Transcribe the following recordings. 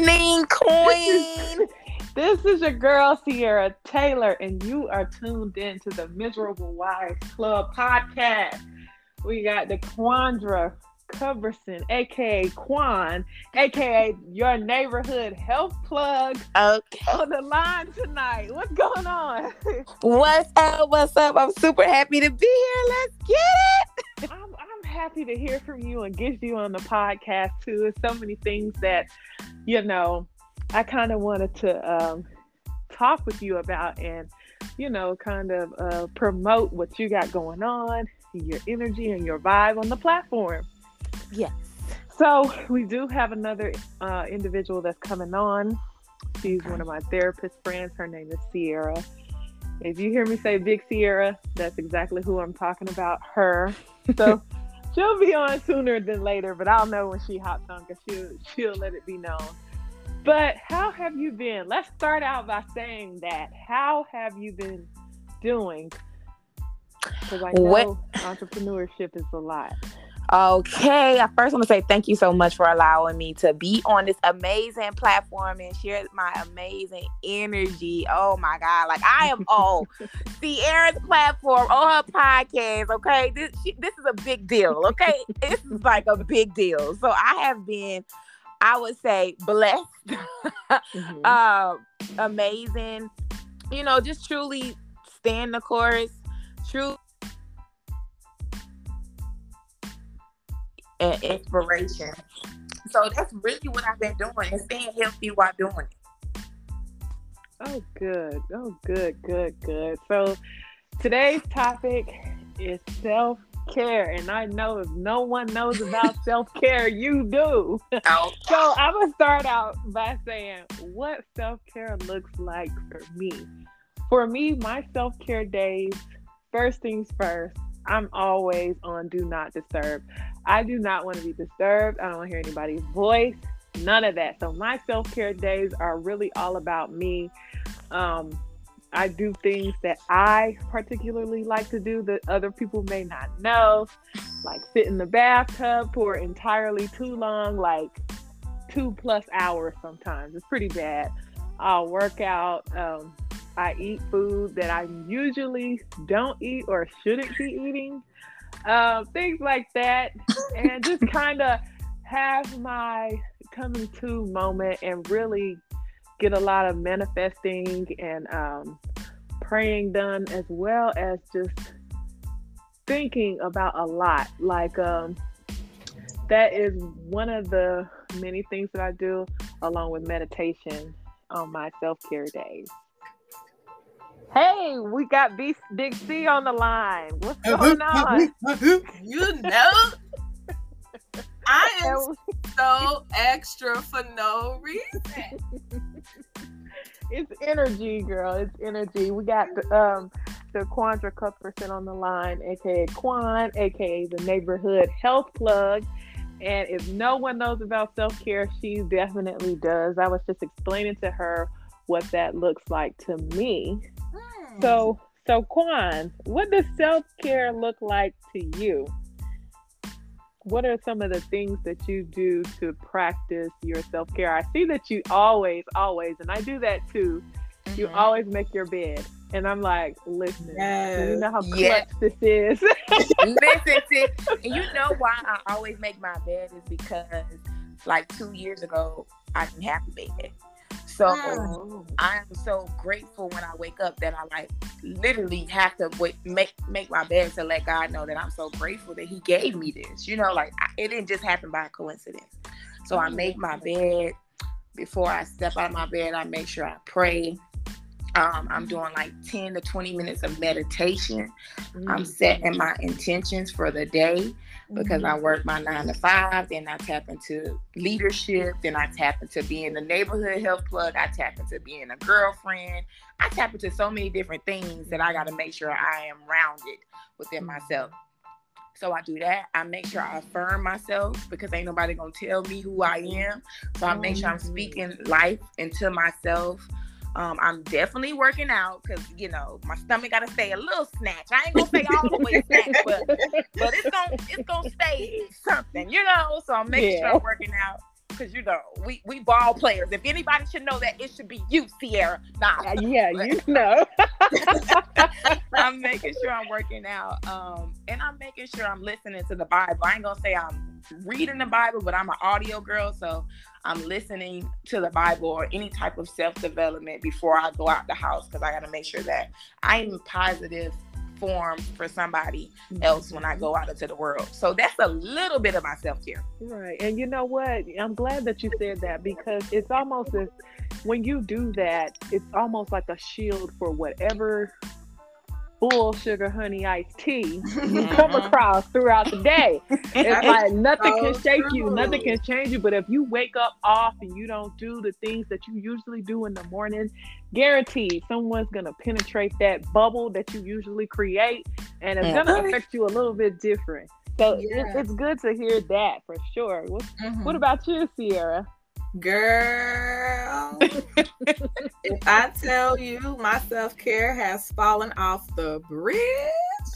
morning, Queen. This is your girl, Sierra Taylor, and you are tuned in to the Miserable Wives Club podcast. We got the Quandra Coverson, aka Quan, aka your neighborhood health plug, Okay. on the line tonight. What's going on? What's up? What's up? I'm super happy to be here. Let's get it. Happy to hear from you and get you on the podcast too. There's so many things that, you know, I kind of wanted to um, talk with you about and, you know, kind of uh, promote what you got going on, your energy and your vibe on the platform. Yes. So we do have another uh, individual that's coming on. She's one of my therapist friends. Her name is Sierra. If you hear me say Big Sierra, that's exactly who I'm talking about. Her. So she'll be on sooner than later, but I'll know when she hops on because she'll she'll let it be known. But how have you been? Let's start out by saying that. How have you been doing? Because I know What- entrepreneurship is a lot. Okay. I first want to say thank you so much for allowing me to be on this amazing platform and share my amazing energy. Oh my God. Like I am on Sierra's platform, on her podcast. Okay. This, she, this is a big deal. Okay. this is like a big deal. So I have been, I would say, blessed. Mhm. uh, amazing. You know, just truly stand the course. True and inspiration. So that's really what I've been doing and staying healthy while doing it. Oh, good. Oh, good, good, good. So today's topic is self care. And I know if no one knows about self care, you do. Oh, So I'm going to start out by saying what self care looks like for me. For me, my self care days, first things first, I'm always on do not disturb. I do not want to be disturbed. I don't want to hear anybody's voice. None of that. So my self care days are really all about me. Um, I do things that I particularly like to do that other people may not know, like sit in the bathtub for entirely too long, like two plus hours sometimes. It's pretty bad. I'll work out. Um, I eat food that I usually don't eat or shouldn't be eating. Uh, things like that. And just kind of have my coming to moment and really get a lot of manifesting and um, praying done as well as just thinking about a lot. Like, um, that is one of the many things that I do along with meditation on my self care days. Hey, we got B- Big C on the line. What's going on? you know, I am And so extra for no reason. It's energy, girl. It's energy. We got the um Daquondra Cuthbertson on the line, aka Quan, aka the neighborhood health plug. And if no one knows about self care, she definitely does. I was just explaining to her what that looks like to me. So, so Quan, what does self care look like to you? What are some of the things that you do to practice your self care? I see that you always, always, and I do that too. You Mhm. always make your bed, and I'm like, listen, do you know how clutch Yes. this is? Listen, sis, and you know why I always make my bed is because like two years ago I didn't have a bed. So. I am so grateful when I wake up that I like literally have to wait, make make my bed to let God know that I'm so grateful that He gave me this. You know, like I, it didn't just happen by coincidence. So I mm-hmm. make my bed before I step out of my bed. I make sure I pray. Um, I'm doing like 10 to 20 minutes of meditation. I'm mm. setting my intentions for the day because I mm-hmm. work my nine to five, then I tap into leadership, then I tap into being the neighborhood health plug, I tap into being a girlfriend, I tap into so many different things that I got to make sure I am rounded within myself. Mm. So I do that. I make sure I affirm myself because ain't nobody gonna tell me who I am. So I make sure I'm mm-hmm. speaking life into myself. Um, I'm definitely working out because you know my stomach got to stay a little snatch. I ain't gonna say all the way snatch, but but it's gonna it's gonna stay something, you know. So I'm making sure I'm working out because you know we we ball players. If anybody should know that, it should be you, Sierra. Nah, yeah, you know. I'm making sure I'm working out, um, and I'm making sure I'm listening to the Bible. I ain't gonna say I'm reading the Bible, but I'm an audio girl, so I'm listening to the Bible or any type of self development before I go out the house because I got to make sure that I'm positive form for somebody mm-hmm. else when I go out into the world. So that's a little bit of my self care. Right. And you know what? I'm glad that you said that because it's almost as when you do that, it's almost like a shield for whatever full sugar honey iced tea you come across throughout the day. It's like nothing can so shake you, nothing can change you. But if you wake up off and you don't do the things that you usually do in the morning, guaranteed someone's gonna penetrate that bubble that you usually create, and it's gonna affect you a little bit different. So it, it's good to hear that for sure. What, Mhm. what about you, Sierra? Girl, if I tell you my self care has fallen off the bridge,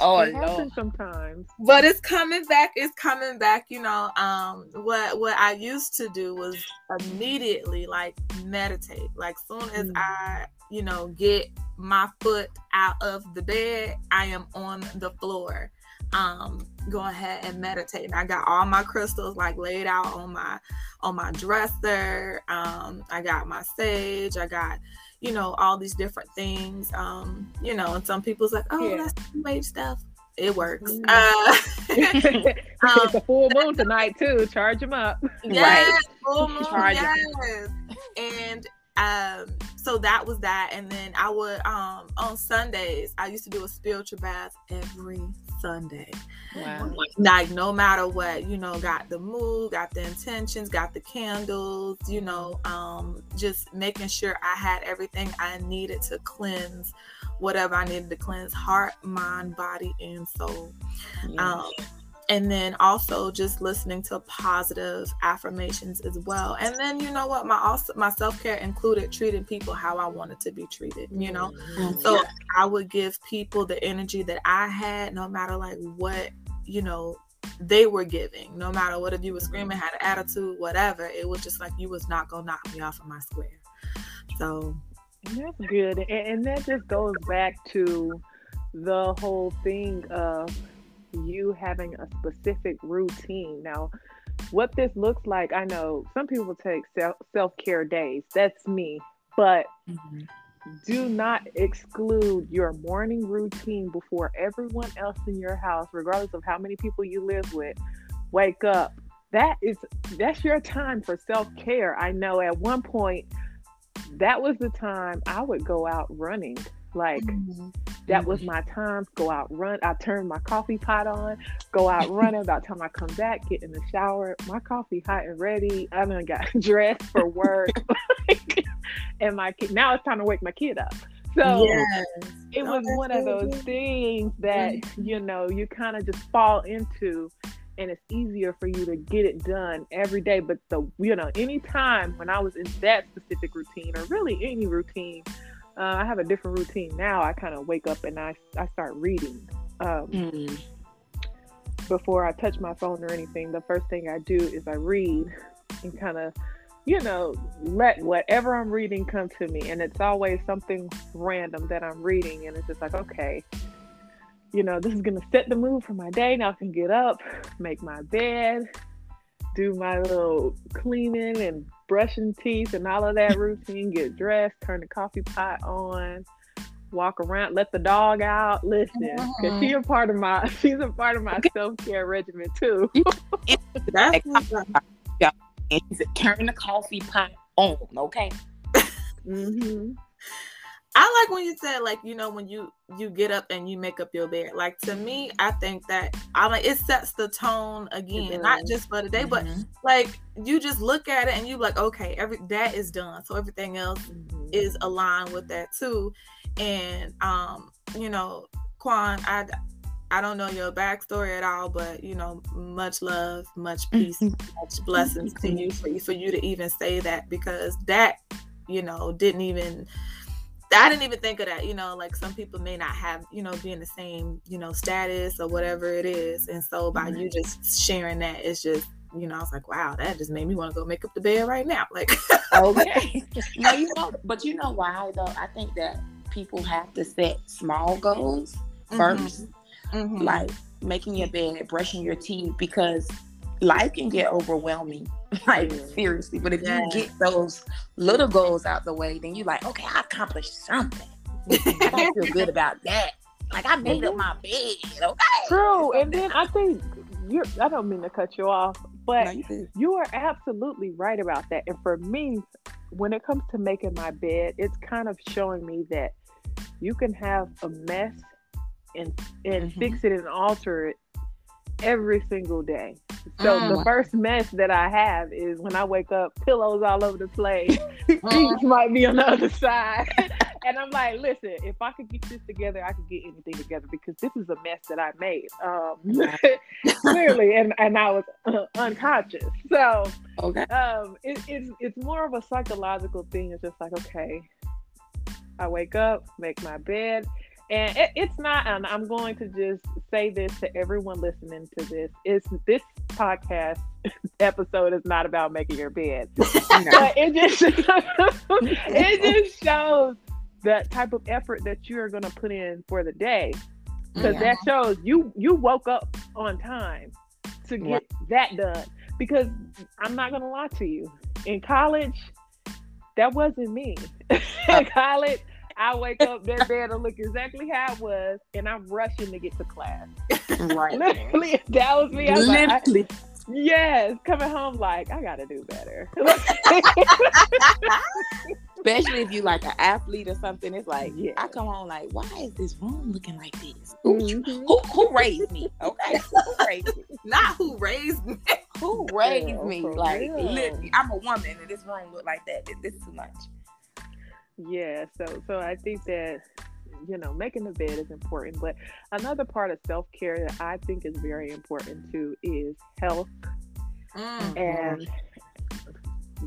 Oh it Lord. happens sometimes. but it's coming back. It's coming back. You know, um, what what I used to do was immediately like meditate. Like soon as Mm. I, you know, get my foot out of the bed, I am on the floor. Um, go ahead and meditate. And I got all my crystals like laid out on my on my dresser. Um, I got my sage. I got, you know, all these different things. Um, you know, and some people's like, oh, Yeah. that's wave stuff. It works. Mm. Uh, it's a full moon tonight too. Charge them up. yes, full moon, Charge it. yes. And um, so that was that. And then I would um on Sundays, I used to do a spiritual bath every Sunday. Wow. like no matter what you know got the mood got the intentions got the candles you know um just making sure i had everything i needed to cleanse whatever i needed to cleanse heart mind body and soul um and then also just listening to positive affirmations as well and then you know what my also my self-care included treating people how i wanted to be treated you know Mm. so I would give people the energy that I had, no matter like what, you know, they were giving. No matter what if you were screaming, had an attitude, whatever, it was just like you was not gonna knock me off of my square. So That's good. And, and that just goes back to the whole thing of you having a specific routine. Now, what this looks like, I know some people take self care days. That's me. But Mhm. Do not exclude your morning routine before everyone else in your house, regardless of how many people you live with, wake up. That is that's your time for self-care. I know at one point that was the time I would go out running. Like mm-hmm. That mm-hmm. was my time. Go out run. I turned my coffee pot on, go out running. By the time I come back, get in the shower, my coffee hot and ready. I done got dressed for work. and my kid now it's time to wake my kid up. So yes. it Oh, was that's one of those good. things that you know you kind of just fall into and it's easier for you to get it done every day but the you know anytime when i was in that specific routine or really any routine uh, i have a different routine now i kind of wake up and i, I start reading um, Mhm. before I touch my phone or anything, the first thing I do is I read and kind of, you know, let whatever I'm reading come to me. And it's always something random that I'm reading. And it's just like, okay, you know, this is going to set the mood for my day. Now I can get up, make my bed, do my little cleaning and brushing teeth and all of that routine, get dressed, turn the coffee pot on. Walk around, let the dog out. Listen, because she's a part of my she's a part of my self care regimen too. That's. And turn the coffee pot on, okay? hmm I like when you said like you know when you you get up and you make up your bed. Like to me, I think that I like it sets the tone again, not just for the day, but Mhm. like you just look at it and you like okay, every that is done, so everything else is aligned with that too. And um, you know, Quan, I I don't know your backstory at all, but you know, much love, much peace, much blessings to you for you for you to even say that because that, you know, didn't even I didn't even think of that, you know, like some people may not have, you know, being the same, you know, status or whatever it is. And so by you just sharing that, it's just, you know, I was like, wow, that just made me want to go make up the bed right now. Like, okay. no, you know, but you know why though? I think that people have to set small goals 1st Mm-hmm. Mhm. like making your bed, brushing your teeth, because life can get overwhelming. Like seriously, but if Yeah. you get those little goals out the way, then you're like, okay, I accomplished something. I feel good about that. Like I made up my bed. Okay. True. And then I think you're I don't mean to cut you off, but No, you. You are absolutely right about that. And for me, when it comes to making my bed, it's kind of showing me that you can have a mess and and Mhm. fix it and alter it every single day. So Mm. the first mess that I have is when I wake up, pillows all over the place, Mm. sheets might be on the other side. and I'm like, listen, if I could get this together, I could get anything together because this is a mess that I made. Um, clearly, and, and I was uh, unconscious. So Okay. um, it, it's it's more of a psychological thing. It's just like, okay, I wake up, make my bed, and it, it's not. And I'm going to just say this to everyone listening to this: it's this podcast episode is not about making your bed, No. but it just it just shows the type of effort that you are going to put in for the day because Yeah. that shows you you woke up on time to get that done because i'm not gonna lie to you in college that wasn't me uh, in college i wake up that bed will look exactly how it was and i'm rushing to get to class Right. literally that was me I was like, I- Literally. yes coming home like i gotta do better Especially if you like an athlete or something, it's like Yeah. I come home like, why is this room looking like this? Who, Mhm. who, who raised me? Okay, who raised me? Not who raised me. Who raised real, me? Like, real. literally, I'm a woman, and this room look like that. This, this is too much. Yeah, so so I think that you know making the bed is important, but another part of self care that I think is very important too is health Mm. and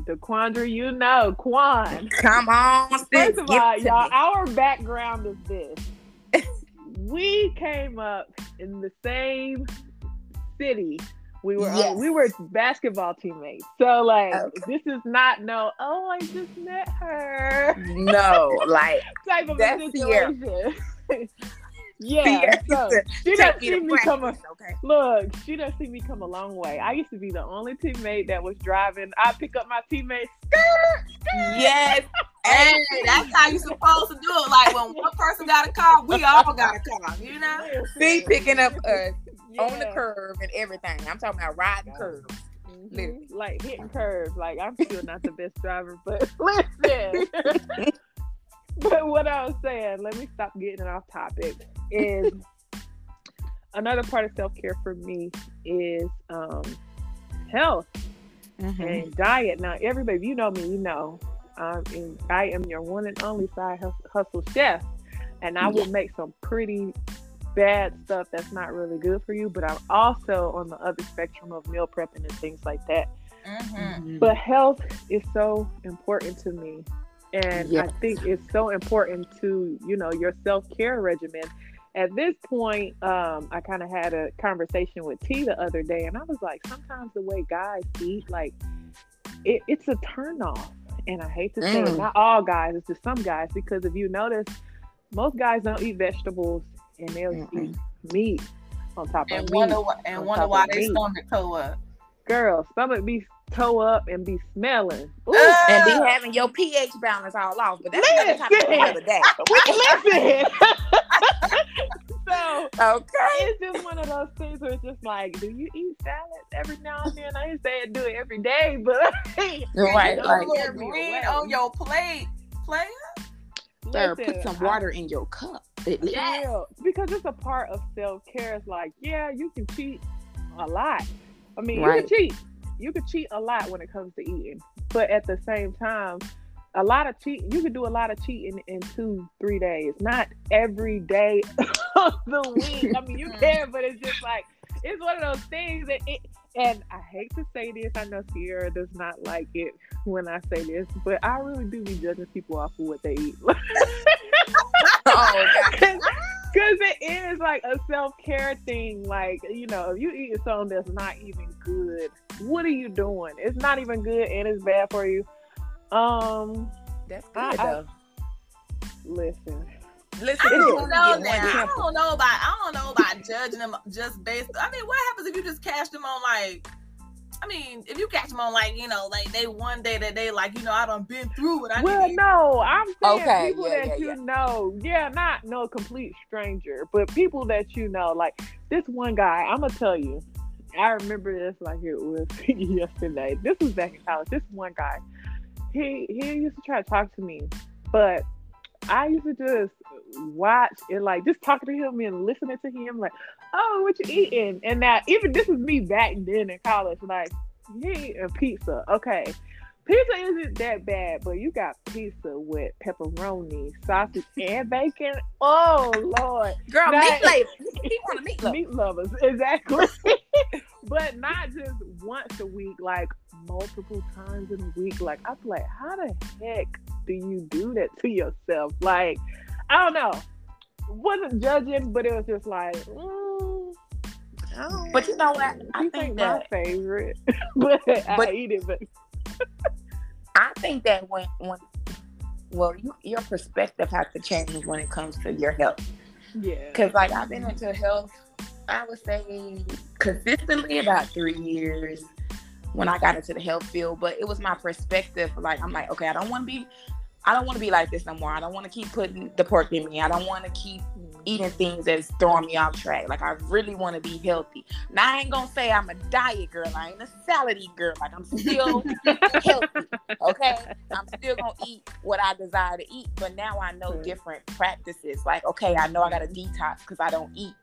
Daquondra. You know, Quan. Come on, First of all, y'all, me. our background is this: we came up in the same city. Uh, we were Yes. we were basketball teammates. So like, Okay. this is not no. Oh, I just met her. no, like type of That's situation. yeah, so she me see me come a okay. look. She doesn't see me come a long way. I used to be the only teammate that was driving. I pick up my teammates. Yes, Hey, that's how you supposed to do it. Like when one person got a car, we all got a car. You know. see, picking up us on the curve and everything. I'm talking about riding curves. Mhm. Like hitting curves. Like I'm still not the best driver, but listen. but what I was saying, let me stop getting off topic. Is another part of self care for me is um, health Mm-hmm. and diet. Now, everybody, if you know me, you know um, and I am your one and only side hustle chef, and I will make some pretty bad stuff that's not really good for you. But I'm also on the other spectrum of meal prepping and things like that. Mm-hmm. But health is so important to me. And I think it's so important to, you know, your self care regimen. At this point, um, I kind of had a conversation with T the other day, and I was like, sometimes the way guys eat, like, it, it's a turnoff. And I hate to say it, Mm. not all guys, it's just some guys, because if you notice, most guys don't eat vegetables and they'll Mm-mm. eat meat on top And of wonder meat. and on wonder why they meat. stomach toe up. Girl, stomach be toe up and be smelling. Ooh. and be having your pH balance all off. But that's another topic for another day. Listen. so Okay. it's just one of those things where it's just like, do you eat salad every now and then? I ain't saying do it every day, but Right, Don't like- wear Put me green away. on your plate, player. Sir, Listen, put some I- water in your cup. Yeah, because it's a part of self care. It's like, yeah, you can cheat a lot. I mean, you can cheat. You can cheat a lot when it comes to eating, but at the same time, a lot of cheat. You can do a lot of cheating in two, three days. Not every day of the week. I mean, you mm-hmm. can, but it's just like it's one of those things that it. And I hate to say this. I know Sierra does not like it when I say this, but I really do be judging people off of what they eat. Oh, Because it is like a self care thing. Like, you know, if you eat something that's not even good, what are you doing? It's not even good and it's bad for you. Um, That's good I- I- though. listen. Listen, I don't know Get that. I don't know about. I don't know about judging them just based. I mean, what happens if you just catch them on like? I mean, if you catch them on like you know, like they one day that they like you know, I done been through it. I Well, need no, I'm saying Okay, people yeah, that yeah, you yeah. know. Yeah, not no complete stranger, but people that you know. Like this one guy, I'm gonna tell you. I remember this like it was yesterday. This was back in college. This one guy, he he used to try to talk to me, but I used to just watch and like just talking to him and listening to him like, oh, what you eating? And now even this is me back then in college, like he eating pizza. Okay. Pizza isn't that bad, but you got pizza with pepperoni, sausage, and bacon. Oh Lord, girl, That- meat he want meatloaf. meat lovers, exactly. but not just once a week, like multiple times in a week. Like I'm like, how the heck do you do that to yourself? Like, I don't know. Wasn't judging, but it was just like, mm, But you know what? I think that my favorite, but, I eat it. But think that when when well, you, your perspective has to change when it comes to your health. yeah, Because like I've been into health, I would say consistently about three years when I got into the health field. But it was my perspective. Like I'm like, okay, I don't want to be, I don't want to be like this no more. I don't want to keep putting the pork in me. I don't want to keep eating things that's throwing me off track. Like I really want to be healthy. Now I ain't gonna say I'm a diet girl. I ain't a salad girl. Like I'm still healthy. Okay, I'm still gonna eat what I desire to eat. But now I know Right. different practices. Like okay, I know I gotta detox because I don't eat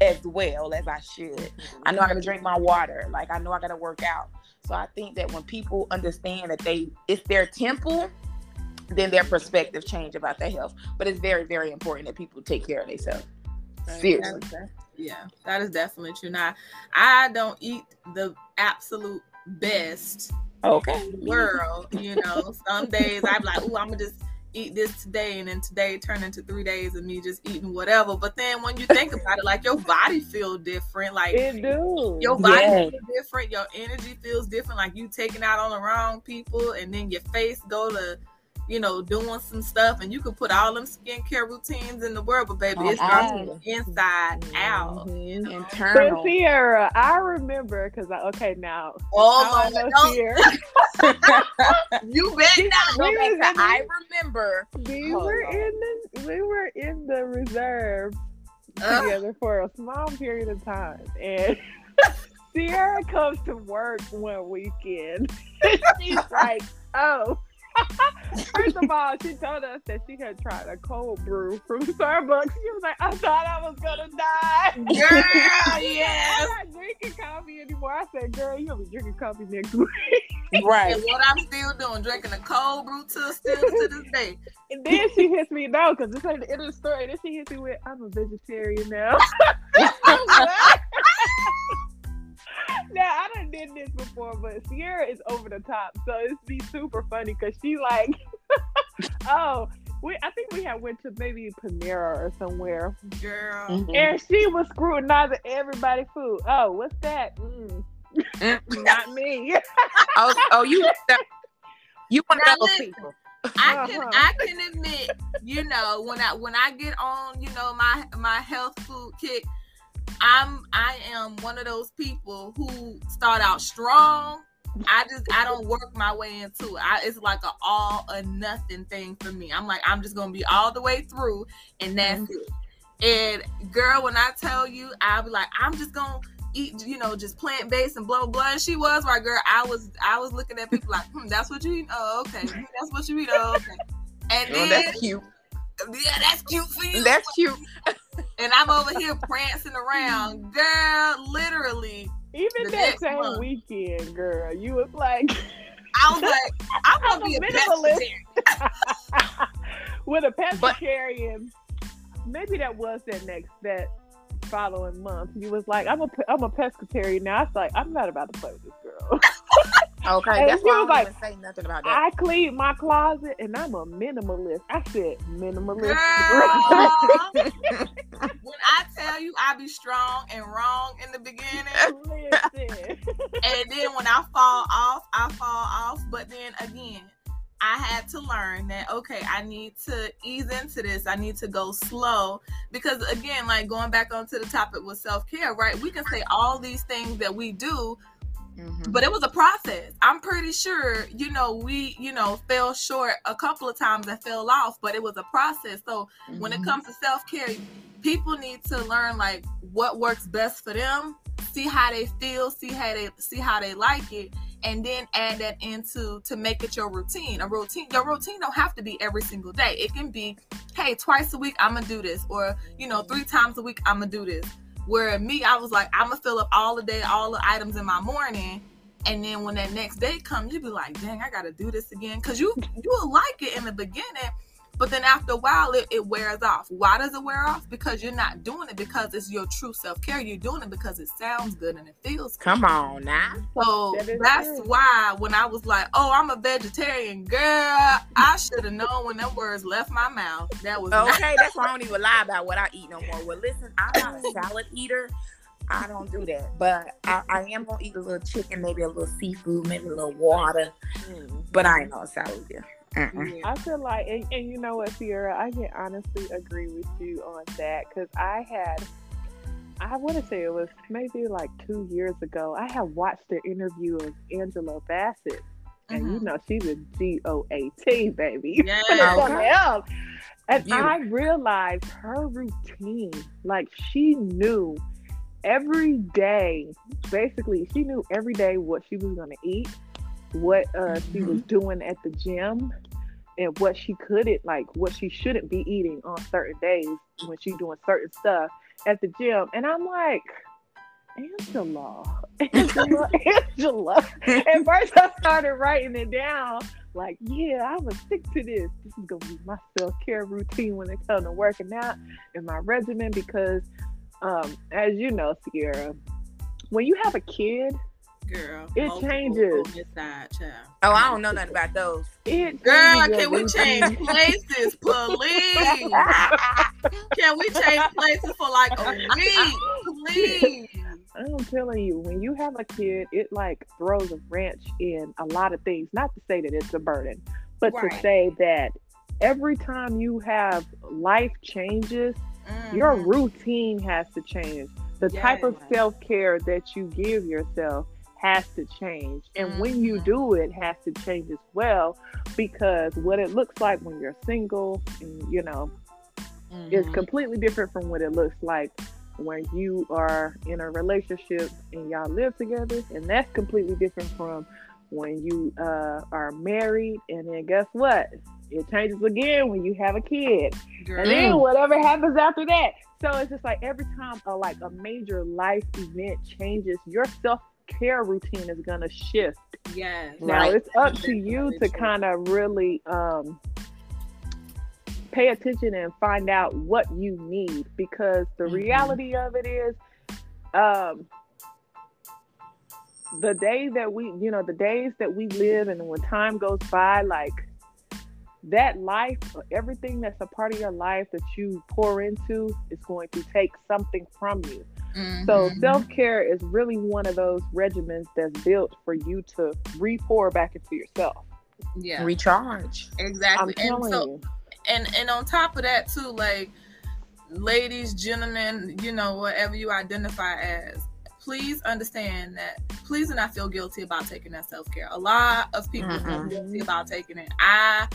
as well as I should. I know I gotta mm-hmm. drink my water. Like I know I gotta work out. So I think that when people understand that they it's their temple, then their perspective change about their health. But it's very, very important that people take care of themselves. Seriously. Yeah, that is definitely true. Now, I don't eat the absolute best Okay. in the world. You know, some days I'm like, oh, I'm gonna just eat this today, and then today turn into three days of me just eating whatever. But then when you think about it, like your body feel different. Like it do. your body Yeah. feels different, your energy feels different. Like you taking out on the wrong people, and then your face go to, you know, doing some stuff, and you can put all them skincare routines in the world, but baby, it starts Uh-uh. from inside out. Mhm. You know? But Internal. Sierra, I remember because I okay now. Oh I my know God, you bet not. We back was to in I remember. We Oh, were Lord. in the we were in the reserve Ugh. together for a small period of time, and Sierra comes to work one weekend. She's like, "Oh." First of all, she told us that she had tried a cold brew from Starbucks. She was like, "I thought I was gonna die." Girl, yeah. I'm not drinking coffee anymore. I said, "Girl, you'll be drinking coffee next week." Right. And what I'm still doing, drinking a cold brew to still to this day. And then she hits me no, because this ain't the end of the story. Then she hits me with, "I'm a vegetarian now." now I done did this before, but Sierra is over the top, so it's be super funny because she like, oh, we I think we had went to maybe Panera or somewhere, Girl. Mhm. and she was scrutinizing everybody's food. Oh, what's that? Mm, Mm. not me. Oh, oh, you you one Now of those people. I can Uh-huh. I can admit, you know, when I when I get on, you know, my my health food kick, I'm I am one of those people who start out strong. I just I don't work my way into it. I, it's like a all or nothing thing for me. I'm like I'm just gonna be all the way through, and that's it. And girl, when I tell you, I'll be like, I'm just gonna eat, you know, just plant based and blah blah. And she was right, girl. I was I was looking at people like, hmm, that's what you eat. Oh, okay. Hmm, That's what you eat. Oh, okay. And Oh, then that's cute. yeah, that's cute for you. That's cute. And I'm over here prancing around, girl. Literally, Even that same month. weekend, girl, you was like I was like, I'm I'm gonna a be a minimalist. pescatarian. with a But- pescatarian. Maybe that was that next that following month. You was like, I'm a I'm a pescatarian now. I was like, I'm not about to play with this girl. Okay, And that's why I was don't like, even say nothing about that. I clean my closet and I'm a minimalist. I said minimalist. When I tell you I be strong and wrong in the beginning, and then when I fall off, I fall off. But then again, I had to learn that okay, I need to ease into this. I need to go slow because again, like going back onto the topic with self care, right? We can say all these things that we do, Mhm. but it was a process. I'm pretty sure, you know, we, you know, fell short a couple of times and fell off, but it was a process. So when it Mhm. comes to self-care people need to learn like what works best for them see how they feel see how they see how they like it and then add that into to make it your routine a routine your routine don't have to be every single day it can be hey twice a week i'm gonna do this or you know three times a week i'm gonna do this where me i was like i'm gonna fill up all the day all the items in my morning. And then when that next day comes you be like dang i gotta do this again. Because you you'll like it in the beginning but then after a while, it, it wears off. Why does it wear off? Because you're not doing it because it's your true self care. You're doing it because it sounds good and it feels good. Come on now. So That is that's true. why when I was like, "Oh, I'm a vegetarian, girl," I should have known when them words left my mouth. That was not- Okay, that's why I don't even lie about what I eat no more. Well, listen, I'm not a salad eater. I don't do that, but I, I am gonna eat a little chicken, maybe a little seafood, maybe a little water. Mm. But I ain't no salad eater. Mm-mm. I feel like, and, and you know what, Sierra, I can honestly agree with you on that because I had, I want to say it was maybe like two years ago. I had watched the interview of Angela Bassett, and you Mhm. know she's a G O A T baby. Yes. Put it Okay. somewhere else. And Beautiful. I realized her routine, like she knew every day, basically, she knew every day what she was going to eat, what uh, she was doing at the gym, and what she couldn't, like what she shouldn't be eating on certain days when she's doing certain stuff at the gym. And I'm like, Angela, Angela, Angela. and first, I started writing it down. Like, yeah, I'm gonna stick to this. This is gonna be my self care routine when it comes to working out and my regimen because, um, as you know, Sierra, when you have a kid, girl. It changes. side, child. Oh, I don't know nothing about those. it Girl, changes can we change places, please? Can we change places for like a week, please? I'm telling you, when you have a kid, it like throws a wrench in a lot of things. Not to say that it's a burden, but Right. to say that every time you have life changes, your Mhm. routine has to change. The type of self care that you give yourself has to change. And when you Mhm. do it, has to change as well because what it looks like when you're single, and, you know, is Mhm. completely different from what it looks like when you are in a relationship and y'all live together. And that's completely different from when you uh, are married. And then guess what? It changes again when you have a kid. Girl. And then whatever happens after that. So it's just like every time a like a major life event changes, your self care routine is gonna shift. yes. Now Right. it's up to you to kind of really um pay attention and find out what you need because the Mhm. reality of it is um the day that we you know the days that we live and when time goes by like that life everything that's a part of your life that you pour into is going to take something from you so Mhm. self care is really one of those regimens that's built for you to re-pour back into yourself. yeah, Recharge. I'm exactly. And so, you. and and on top of that too, like ladies, gentlemen, you know, whatever you identify as, please understand that. Please do not feel guilty about taking that self care. A lot of people feel Mm-mm. guilty about taking it. I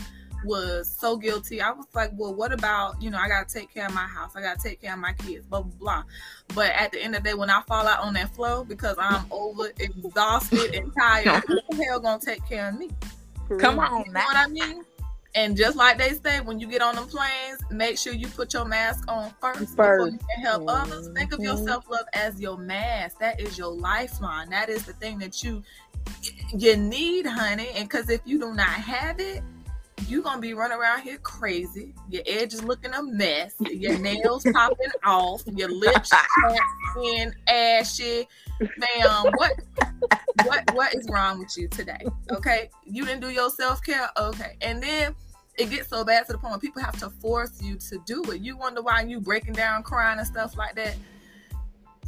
was so guilty. I was like, well, what about, you know, I gotta take care of my house, I gotta take care of my kids, blah blah blah. But at the end of the day, when I fall out on that flow because I'm over exhausted and tired, who the hell gonna take care of me? Come on You know now. what I mean? And just like they say, when you get on them planes, make sure you put your mask on first, before you First. can help others. Think of your Mhm. self love as your mask. That is your lifeline. That is the thing that you you need, honey. And because if you do not have it, you gonna be running around here crazy. Your edges looking a mess. Your nails popping off. Your lips in ashy. Ma'am, what what what is wrong with you today? Okay, you didn't do your self care. Okay, and then it gets so bad to the point where people have to force you to do it. You wonder why you breaking down, crying, and stuff like that.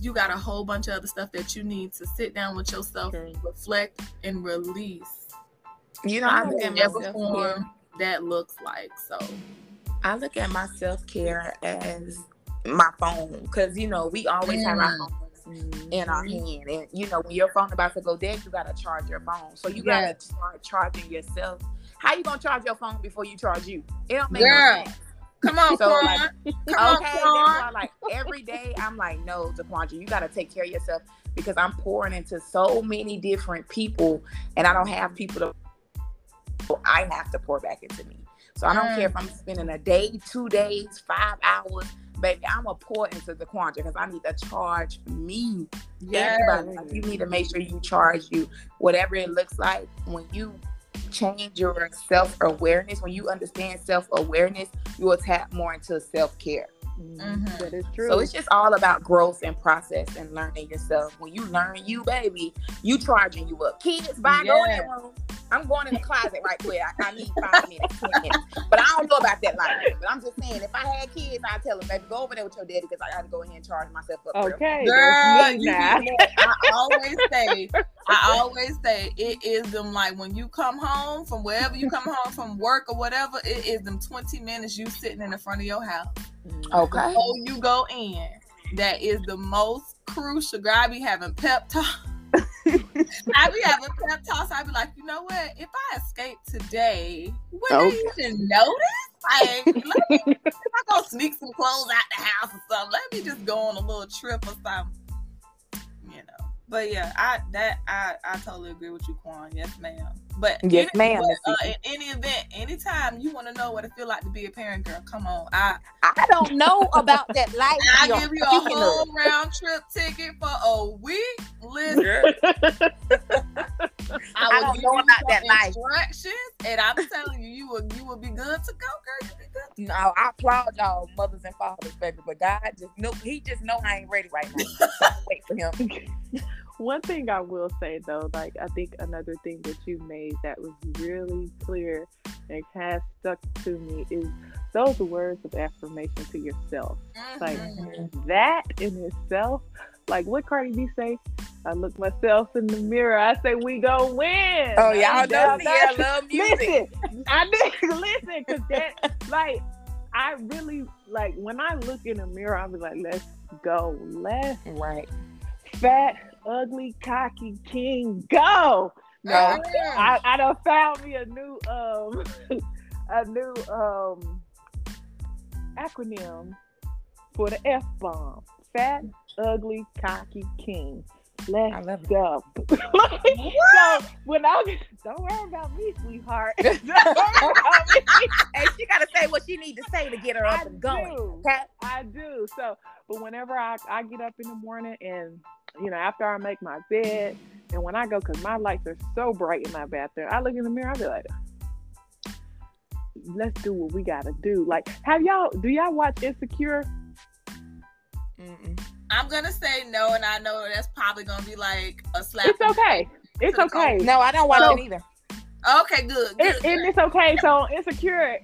You got a whole bunch of other stuff that you need to sit down with yourself, okay. reflect, and release. You know, I look at myself form that looks like. So, I look at my self care as my phone because you know we always mm. have our mm. phones in our mm-hmm. hand, and you know when your phone about to go dead, you gotta charge your phone. So you yes. gotta start charging yourself how you gonna charge your phone before you charge you? It don't make Girl. no sense. Come on, so, like, Come okay, on, like every day I'm like, no, Daquondra, you gotta take care of yourself because I'm pouring into so many different people and I don't have people to I have to pour back into me. So I don't mm. care if I'm spending a day, two days, five hours, baby. I'm gonna pour into Daquondra because I need to charge me. Yeah, like, you need to make sure you charge you, whatever it looks like when you change your self awareness, when you understand self awareness, you will tap more into self care. Mm-hmm. That is true. So it's just all about growth and process and learning yourself. When you learn you, baby, you charging you up. Kids, bye, yeah. go in the room. I'm going in the closet right quick. I, I need five minutes, ten minutes. But I don't know about that life. But I'm just saying, if I had kids, I'd tell them, baby, go over there with your daddy because I got to go ahead and charge myself up. Okay, girl, you I always say, I always say, it is them like when you come home from wherever you come home from work or whatever. It is them 20 minutes you sitting in the front of your house. Mm-hmm. Okay. Before you go in, that is the most crucial. Girl, I be having pep talk. I be having pep talks. I would be like, you know what? If I escape today, would okay. they even notice? Like, let me, if I go sneak some clothes out the house or something, let me just go on a little trip or something. You know. But yeah, I that I I totally agree with you, Quan. Yes, ma'am. But yes, ma'am. uh, in any event, anytime you want to know what it feel like to be a parent, girl, come on. I I don't know about that life. I give you a whole round trip ticket for a week. Listen, I, I don't know about that life. Instructions, and I'm telling you, you will you will be good to go, girl. You be good. No, I applaud y'all, mothers and fathers, baby. But God just know He just know I ain't ready right now. wait for Him. One thing I will say though, like I think another thing that you made that was really clear and has stuck to me is those words of affirmation to yourself. Mm-hmm. Like that in itself, like what Cardi B say? I look myself in the mirror. I say we go win. Oh y'all know me. I love music. Listen, I did listen because that like I really like when I look in the mirror. I be like, let's go, let's right. Fat ugly, cocky king, go. No, I, I done found me a new um a new um acronym for the F bomb. Fat, ugly, cocky king. Let's go. so when I don't worry about me, sweetheart. and she gotta say what she need to say to get her up I and going. Do. Okay? I do. So, but whenever I, I get up in the morning and you know, after I make my bed, and when I go, because my lights are so bright in my bathroom, I look in the mirror, I be like, let's do what we gotta do. Like, have y'all, do y'all watch Insecure? Mm-mm. I'm gonna say no, and I know that's probably gonna be like a slap. It's okay. It's okay. No, I don't watch so, it either. Okay, good. good, it, good. it's okay. So Insecure,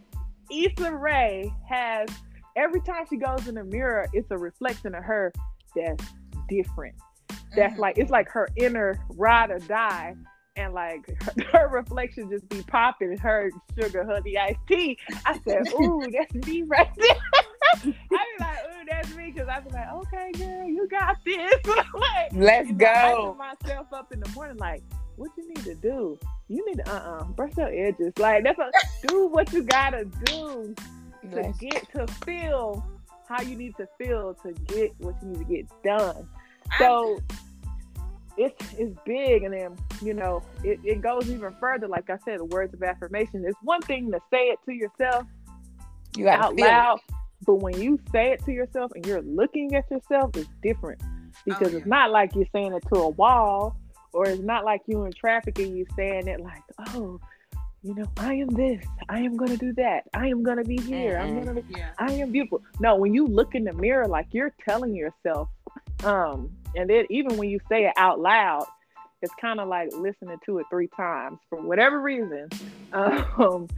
Issa Rae has every time she goes in the mirror, it's a reflection of her that's different that's mm-hmm. like it's like her inner ride or die and like her, her, reflection just be popping her sugar honey iced tea. I said, "Ooh, that's me right there." I be like, "Ooh, that's me," because I be like, "Okay, girl, you got this." like, Let's go. I myself up in the morning, like, "What you need to do? You need to uh uh brush your edges. Like that's a, do what you gotta do to get to feel how you need to feel to get what you need to get done." So it's it's big, and then you know it, it goes even further. Like I said, the words of affirmation. It's one thing to say it to yourself, you out loud, it. But when you say it to yourself and you're looking at yourself, it's different because oh, yeah. it's not like you're saying it to a wall, or it's not like you in traffic and you're saying it like, oh, you know, I am this, I am gonna do that, I am gonna be here, I'm Mhm. gonna be Yeah. I am beautiful. No, when you look in the mirror, like you're telling yourself, um, and then even when you say it out loud, it's kind of like listening to it three times for whatever reason. Um,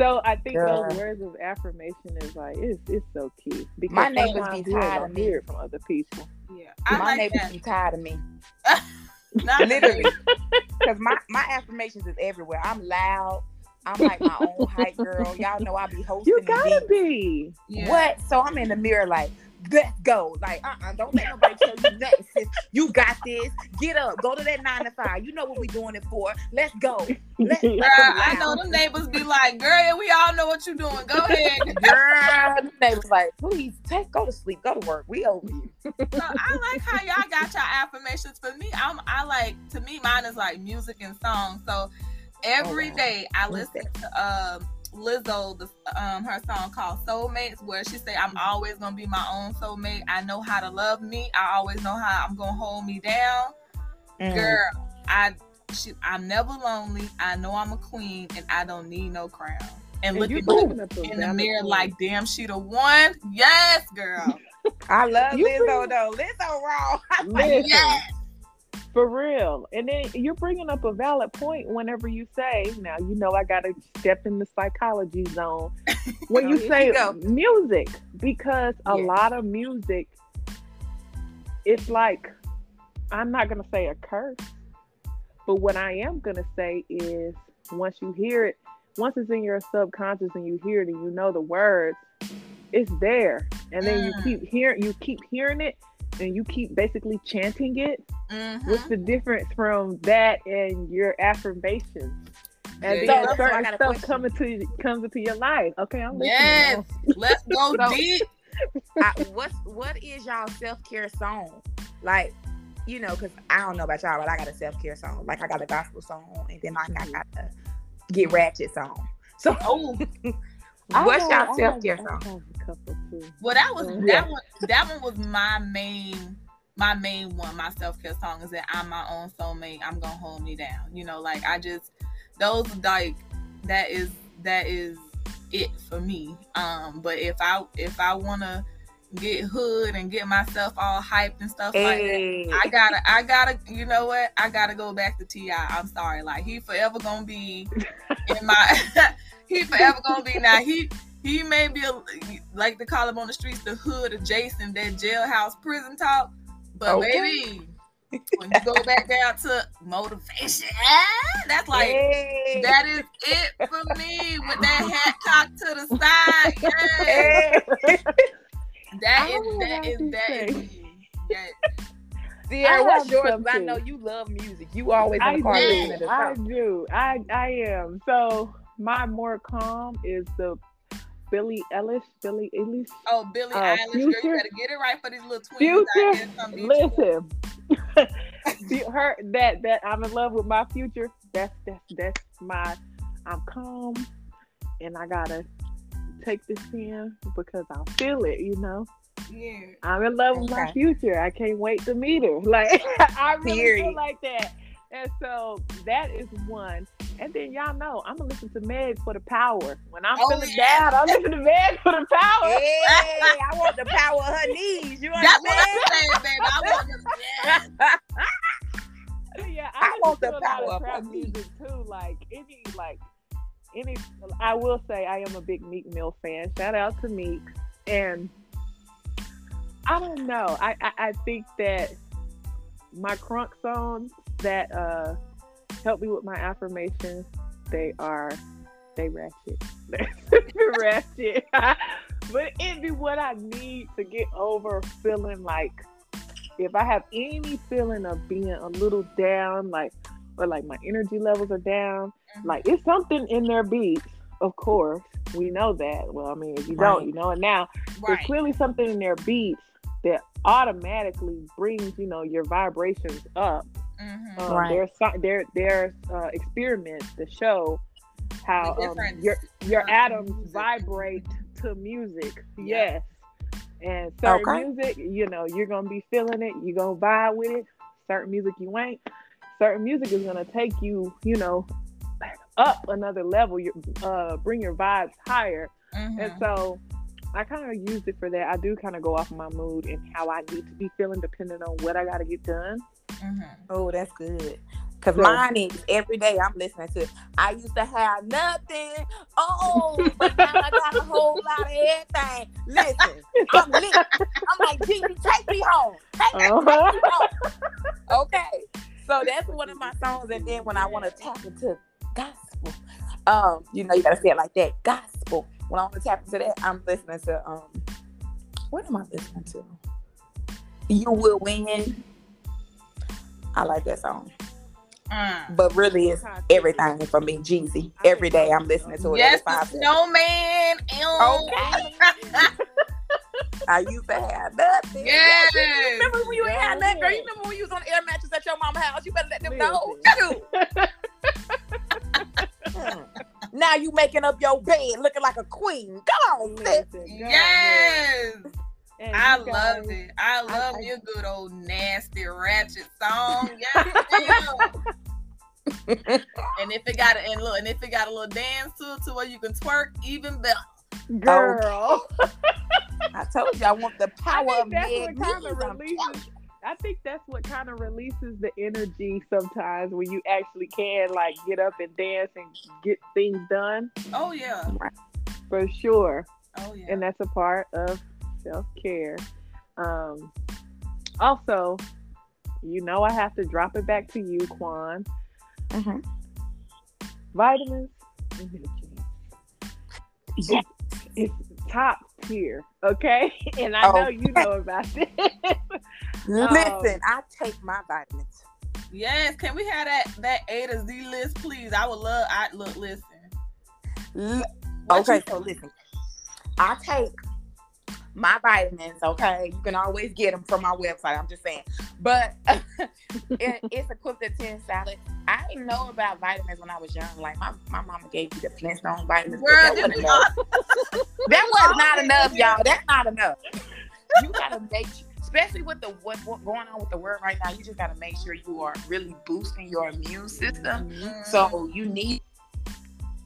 so I think those words of affirmation is like it's it's so key because My neighbors be sometimes you tired gonna of me. hear it from other people. Yeah. I my like neighbors that. be tired of me. Not Literally. Because my, my affirmations is everywhere. I'm loud. I'm like my own hype girl. Y'all know I be hosting. You gotta events. be. Yeah. What? So I'm in the mirror like, let's go. Like, uh-uh, don't let nobody tell you nothing. Sis. You got this. Get up. Go to that nine to five. You know what we're doing it for. Let's go. Let's Girl, like, I'm know loud. them neighbors be like, girl, we all know what you're doing. Go ahead. Girl, they was like, please take go to sleep, go to work. We over you. So I like how y'all got your affirmations. For me, I'm I like to me mine is like music and songs. So every Oh, wow. day I What's listen to um Lizzo, the, um, her song called Soulmates, where she say, "I'm Mm-hmm. always gonna be my own soulmate. I know how to love me. I always know how I'm gonna hold me down, Mm. girl. I, she, I'm never lonely. I know I'm a queen, and I don't need no crown." And And look you at me bringing up a in the mirror point. like, "Damn, she the one." Yes, girl. I love You Lizzo bring- though. Lizzo raw. Listen, yes. For real. And then you're bringing up a valid point whenever you say, now, you know, I got to step in the psychology zone. When you say you music, because a lot of music, it's like, I'm not going to say a curse, but what I am going to say is once you hear it, once it's in your subconscious and you hear it and you know the words, it's there. And then you Mm. keep hearing, you keep hearing it and you keep basically chanting it Mhm. What's the difference from that and your affirmations? And Yeah. then So, so I certain stuff coming to comes into your life. Okay, I'm listening. Yes. now. Let's go So- deep. I, what's what is y'all self care song? Like, you know, because I don't know about y'all, but I got a self care song. Like I got a gospel song, and then like I got a get ratchet song. So, Oh, I what's have- y'all self care song? I have a couple too. well, that was Yeah. that one. That one was my main, my main one. My self care song is that I'm my own soulmate. I'm gonna hold me down. You know, like I just those like that is that is it for me. Um, but if I if I wanna get hood and get myself all hyped and stuff like that. I gotta, I gotta, you know what? I gotta go back to Ti. I'm sorry, like he forever gonna be in my, he forever gonna be now. He he may be a, like they call him on the streets, the hood adjacent, that jailhouse prison talk. But Okay. baby, when you go back down to motivation, that's like hey, that is it for me with that hat cocked to the side. Yes. hey. That I is would that have is to that say. is me. That, Sierra, I what's have yours? 'Cause I know you love music. You always in I the car do. listening to I do. I I am. So my more calm is the Billy Ellis, Billy Ellis. Oh, Billy Uh, Eilish, girl, you Future? better get it right for these little twins Future, here. Some bitch. Listen, See, her that that I'm in love with my future. That's that's that's my. I'm calm, and I gotta take this in because I feel it. You know, Yeah. I'm in love with my future. I can't wait to meet her. Like I really Period. feel like that. And so that is one. And then y'all know I'm gonna listen to Meg for the power. When I'm Oh, feeling yeah. down, I'm listening to Meg for the power. Hey, I want the power of her knees. You That's what understand? I'm saying, baby. I want them. Yeah. yeah, I I, want the to a lot power of of trap her music too. Like any, like any. I will say I am a big Meek Mill fan. Shout out to Meek. And I don't know. I I, I think that my crunk songs that uh help me with my affirmations, they are they ratchet. Ratchet. but it be what I need to get over feeling like if I have any feeling of being a little down, like or like my energy levels are down, like it's something in their beats, of course. We know that. Well, I mean, if you don't, you know it now. There's clearly something in their beats that automatically brings, you know, your vibrations up. Mhm. Um, Right. There's so- there there's uh, experiments to show how The um, your your from atoms music. vibrate to music. Yeah. Yes, and certain Okay. music, you know, you're gonna be feeling it. You're gonna vibe with it. Certain music you ain't. Certain music is gonna take you, you know, up another level. You uh, bring your vibes higher, Mhm. and so I kind of used it for that. I do kind of go off my mood and how I need to be feeling, depending on what I got to get done. Mhm. Oh, that's good. Cause So- mine is every day I'm listening to. it. I used to have nothing. Oh, but now I got a whole lot of everything. Listen, I'm lit. I'm like, Gigi, take me home. Take Uh-huh. take me home. Okay. So that's one of my songs. And then when I want to tap into gospel, um, you know, you gotta say it like that. Gospel. When I want to tap into that, I'm listening to um what am I listening to? You will win. I like that song. Mm. But really, it's everything for me, Jeezy. Every day I'm listening to it. Yes, every the five seconds. snowman. Okay. I used to have nothing. Yes. You remember when you ain't had Yeah. nothing, girl? You remember when you was on air mattress at your mama's house? You better let them know. Listen. Now you making up your bed looking like a queen. Come on, sis. Listen, yes. And I you love guys- it. I love I- your good old nasty ratchet song. Yes. and if it got a and look, and if it got a little dance to it to where you can twerk, even better. girl. I told you I want the power of that's what kind of I'm releases. I think that's what kind of releases the energy sometimes when you actually can like get up and dance and get things done Oh yeah. for sure. Oh yeah. And that's a part of self care. Um, also, you know, I have to drop it back to you, Quan. you. Mhm. Vitamins and nutrients. Yeah. It's top tier, okay? And I know you know about this. Listen, I take my vitamins. yes. Can we have that that A to Z list, please? I would love. I look. Listen. L- okay, so listen, I take my vitamins. Okay, you can always get them from my website. I'm just saying, but it, it's equivalent to ten salads. I didn't know about vitamins when I was young. Like my, my mama gave me the Flintstone vitamins. Girl, that wasn't enough. That was not enough, y'all. That's not enough. You gotta make, especially with the what, what going on with the world right now. You just gotta make sure you are really boosting your immune system. Mhm. So you need,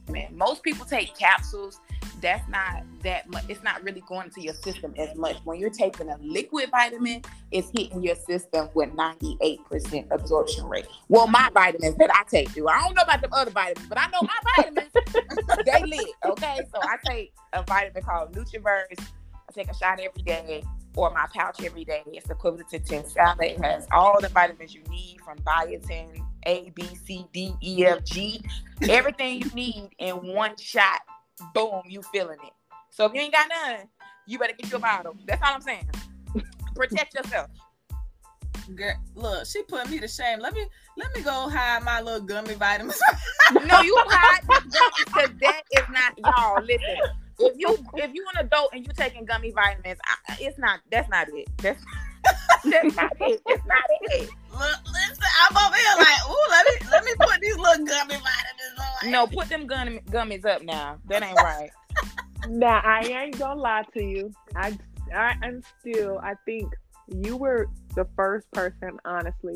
man. Most people take capsules. That's not that much. It's not really going to your system as much. When you're taking a liquid vitamin, it's hitting your system with 98% absorption rate. Well, my vitamins that I take do. I don't know about the other vitamins, but I know my vitamins. they lit. Okay, so I take a vitamin called Nutriburst. I take a shot every day or my pouch every day. It's equivalent to 10 salad. It has all the vitamins you need from biotin, A, B, C, D, E, F, G. Everything you need in one shot. Boom, you feeling it. So if you ain't got none, you better get your bottle. That's all I'm saying. Protect yourself. Girl, look, she put me to shame. Let me let me go hide my little gummy vitamins. No, you hide because that is not y'all. Listen, if you if you an adult and you taking gummy vitamins, I, it's not. That's not it. That's that's not it. It's not it. Look, listen, I'm over here like, ooh, let me let me put these little gummy vitamins on. No, put them gummy, gummies up now. That ain't right. Now I ain't gonna lie to you. I I am still. I think you were the first person, honestly,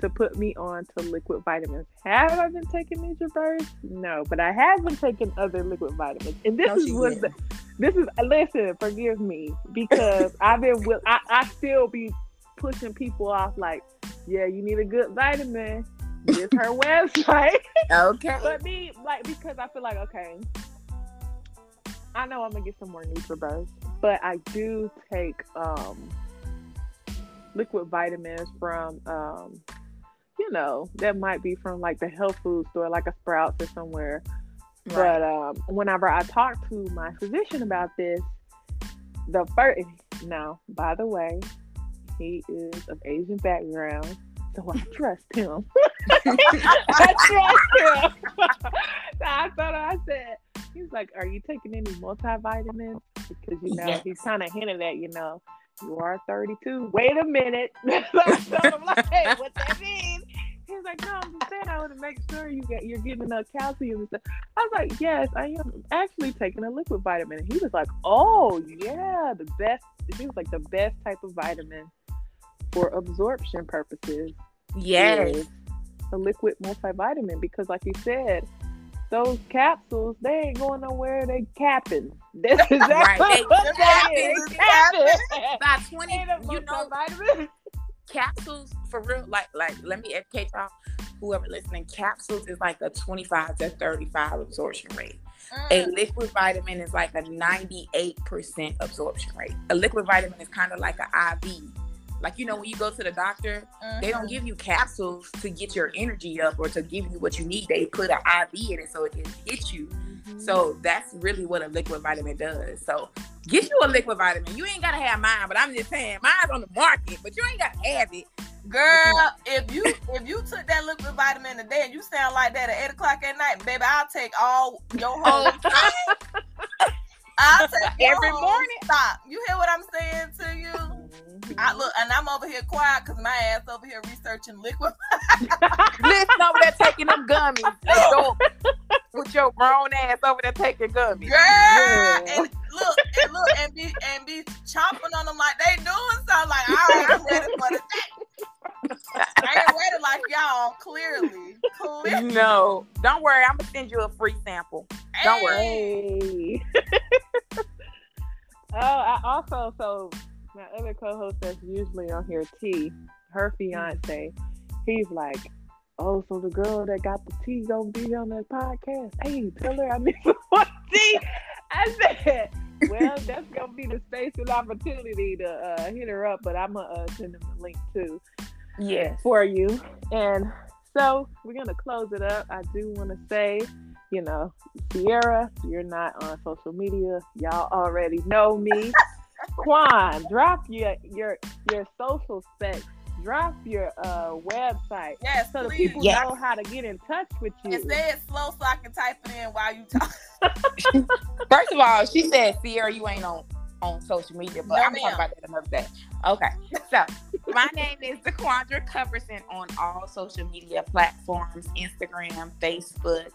to put me on to liquid vitamins. Have I been taking Nutriburst? No, but I have been taking other liquid vitamins, and this No, is was the, this is listen. Forgive me because I've been will I, I still be pushing people off like, yeah, you need a good vitamin. This her website. Okay. But me, like, because I feel like, okay, I know I'm gonna get some more Nutriburst, but I do take um liquid vitamins from um you know that might be from like the health food store, like a Sprouts or somewhere. Right. But um, whenever I talk to my physician about this, the first now, by the way, he is of Asian background, so I trust him. I trust him. so I thought I said, he's like, "Are you taking any multivitamins?" Because you know Yes. he's kind of hinted at, you know, you are 32. Wait a minute. so I told him like, hey, what that mean? He's like, no, I'm just saying I want to make sure you get you're getting enough calcium and stuff. I was like, yes, I am actually taking a liquid vitamin. And he was like, oh yeah, the best. He was like the best type of vitamin for absorption purposes Yes. a liquid multivitamin because, like you said, those capsules, they ain't going nowhere. They capping. This is exactly right. what they, they capping. By twenty, you know, vitamins. Capsules for real. Like, like, let me educate y'all. Whoever listening, capsules is like a twenty-five to thirty-five absorption rate. Mm. A liquid vitamin is like a ninety-eight percent absorption rate. A liquid vitamin is kind of like an IV like you know, when you go to the doctor, mm-hmm. they don't mm-hmm. give you capsules to get your energy up or to give you what you need. They put an IV in it so it can hit you. Mm-hmm. So that's really what a liquid vitamin does. So get you a liquid vitamin. You ain't gotta have mine, but I'm just saying mine's on the market, but you ain't gotta have it. Girl, if you if you took that liquid vitamin today and you sound like that at eight o'clock at night, baby, I'll take all your whole oh, I'll take every morning. Stop. You hear what I'm saying to you? I look, and I'm over here quiet because my ass over here researching liquid. Listen over there taking them gummies. with your grown ass over there taking gummies. Girl, yeah. and look, and look, and be and be chomping on them like they doing something. Like, all right, I'm ready for the day. I ain't ready like y'all. Clearly, clearly. No, don't worry. I'm gonna send you a free sample. Don't hey. worry. oh, I also so my other co-host that's usually on here, T, her fiance, he's like, "Oh, so the girl that got the tea gonna be on that podcast? Hey, tell her I need some more tea." I said, "Well, that's gonna be the space and opportunity to uh, hit her up, but I'm gonna uh, send him the link too, yeah, for you." And so we're gonna close it up. I do want to say you know, Sierra, you're not on social media. Y'all already know me. Quan, drop your your your social specs. Drop your uh website. Yes, so the people yes. know how to get in touch with you. And say it slow so I can type it in while you talk. First of all, she said, Sierra, you ain't on on social media, but no, I'm talking about that another day. Okay. So my name is Daquondra Cuthbertson on all social media platforms, Instagram, Facebook.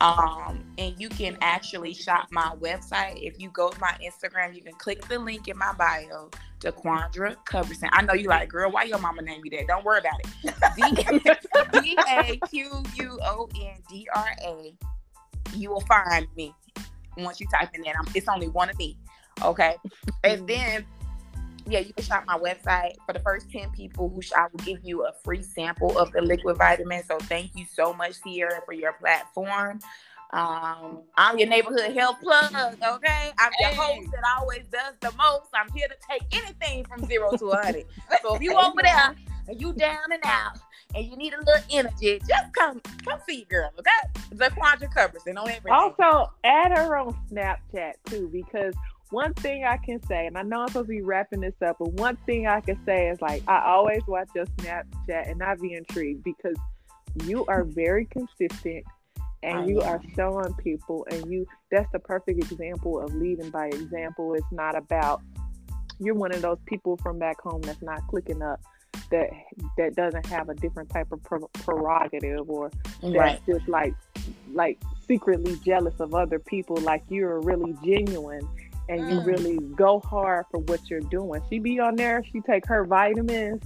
Um, and you can actually shop my website. If you go to my Instagram, you can click the link in my bio, Daquondra Cuthbertson. I know you like, girl, why your mama name you that? Don't worry about it. D A Q U O N D R A. You will find me once you type in that. it's only one of me. Okay. And mm-hmm. then yeah, you can shop my website for the first 10 people who I will give you a free sample of the liquid vitamin. So thank you so much, Sierra, for your platform. Um, I'm your neighborhood health plug, okay? I'm hey. your host that always does the most. I'm here to take anything from zero to 100. so if you over there and you down and out and you need a little energy, just come come see girl, okay? Daquondra Cuthbertson on everything. Also, add her on Snapchat too, because one thing I can say, and I know I'm supposed to be wrapping this up, but one thing I can say is like I always watch your Snapchat and I be intrigued because you are very consistent and you are showing people and you that's the perfect example of leading by example. It's not about you're one of those people from back home that's not clicking up that that doesn't have a different type of prerogative or that's right. just like like secretly jealous of other people like you're really genuine and mm. you really go hard for what you're doing. She be on there, she take her vitamins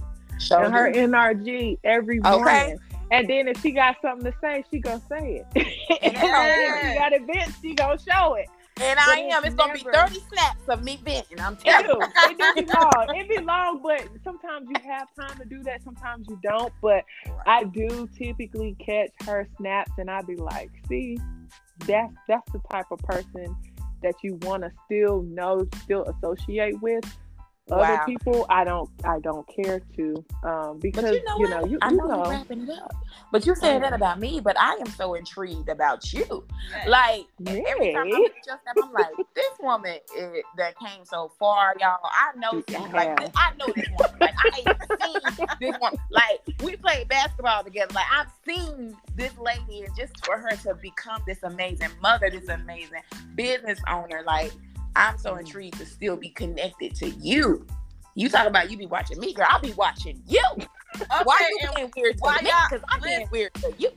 and her NRG every morning. Okay. And then if she got something to say, she gonna say it. and if she got events, she gonna show it. And but I am. It's, gonna be thirty snaps of me venting. I'm telling you. It do be long. It be long, but sometimes you have time to do that. Sometimes you don't. But I do typically catch her snaps, and I be like, "See, that's that's the type of person that you want to still know, still associate with. Wow. Other people, I don't, I don't care to, um, because but you know, you, know you, I know, know. you're wrapping it up. But you said that about me, but I am so intrigued about you. Like every time I look just I'm like, this woman is, that came so far, y'all. I know, yeah. like this, I know this woman. Like I ain't seen this one. Like we played basketball together. Like I've seen this lady, and just for her to become this amazing mother, this amazing business owner, like I'm so intrigued to still be connected to you. You talk about you be watching me, girl. I'll be watching you. Okay, why you being weird to why me? Because I'm being weird to you.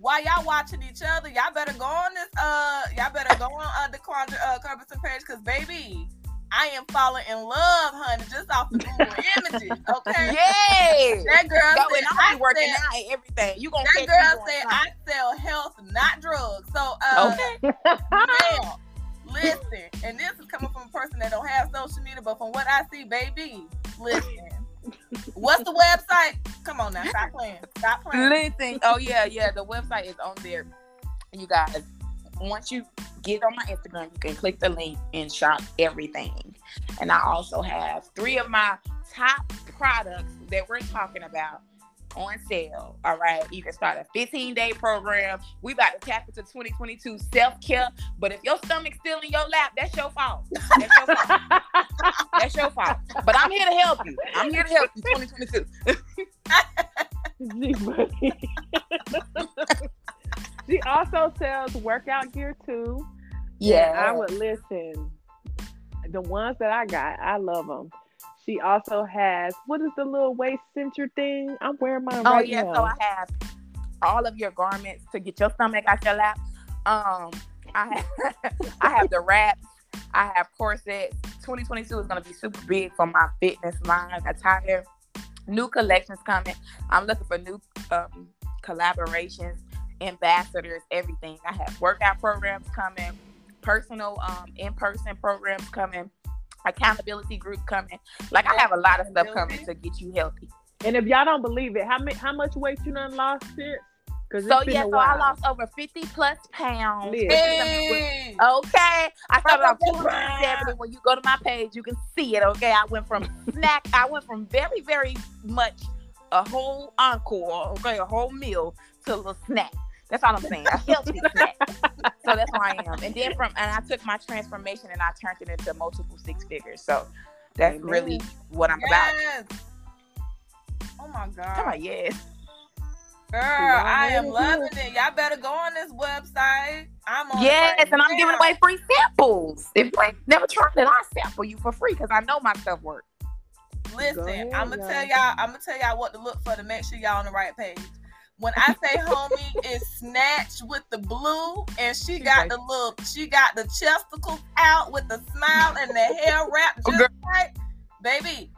While y'all watching each other, y'all better go on this. Uh, y'all better go on uh, Daquondra uh, Carpenter page, because baby, I am falling in love, honey, just off the Google images. Okay. Yeah. That girl Go said, I'm I be working said, out and everything. You gonna that girl said. I sell health, not drugs. So, uh, Okay. And this is coming from a person that don't have social media, but from what I see, baby, listen. What's the website? Come on now, stop playing. Stop playing. Listen, oh yeah, yeah. The website is on there. You guys, once you get on my Instagram, you can click the link and shop everything. And I also have three of my top products that we're talking about on sale. All right. You can start a 15 day program. We about to tap into 2022 self care. But if your stomach's still in your lap, that's your fault. That's your fault. That's your fault. But I'm here to help you. I'm here to help you 2022. She also sells workout gear too. Yeah. I would listen. The ones that I got, I love them. She also has what is the little waist cincher thing? I'm wearing mine Oh right yeah, now. so I have all of your garments to get your stomach out your lap. Um, I have, I have the wraps. I have corsets. 2022 is gonna be super big for my fitness line attire. New collections coming. I'm looking for new um, collaborations, ambassadors, everything. I have workout programs coming, personal um, in-person programs coming, accountability group coming. Like I have a lot of stuff coming to get you healthy. and if y'all don't believe it, how many how much weight you done lost since? Because So yeah, so I lost over 50 plus pounds. Hey. Okay. I started off Wow. 270. When you go to my page, you can see it. Okay. I went from snack, I went from very, very much a whole encore, okay, a whole meal to a little snack. That's all I'm saying. A healthy snack. So that's why I am. And then from and I took my transformation and I turned it into multiple six figures. So that's Amen. really what I'm about. Oh my God. Come on, yes. Girl, I am loving it. Y'all better go on this website. I'm on it Yes, right and I'm giving away free samples. If you ain't never tried it, I sample you for free because I know my stuff works. Listen, ahead, I'm gonna y'all. tell y'all. I'm gonna tell y'all what to look for to make sure y'all on the right page. When I say homie is snatched with the blue, and she got the look, she got the chesticles out with the smile and the hair wrapped oh, just Girl. right, baby.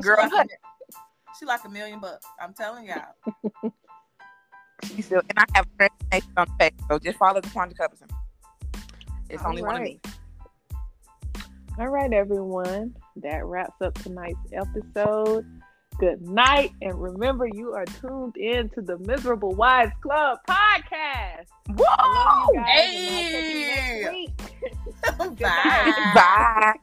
Girl, she like, a, she like a million bucks. I'm telling y'all. you still, and I have transformation on the page, so just follow Daquondra Cuthbertson. It's All only one of me. All right, everyone. That wraps up tonight's episode. Good night. And remember, you are tuned in to the Miserable Wives Club podcast. Whoa! you guys. and I'll catch you next Hey! Bye. Bye.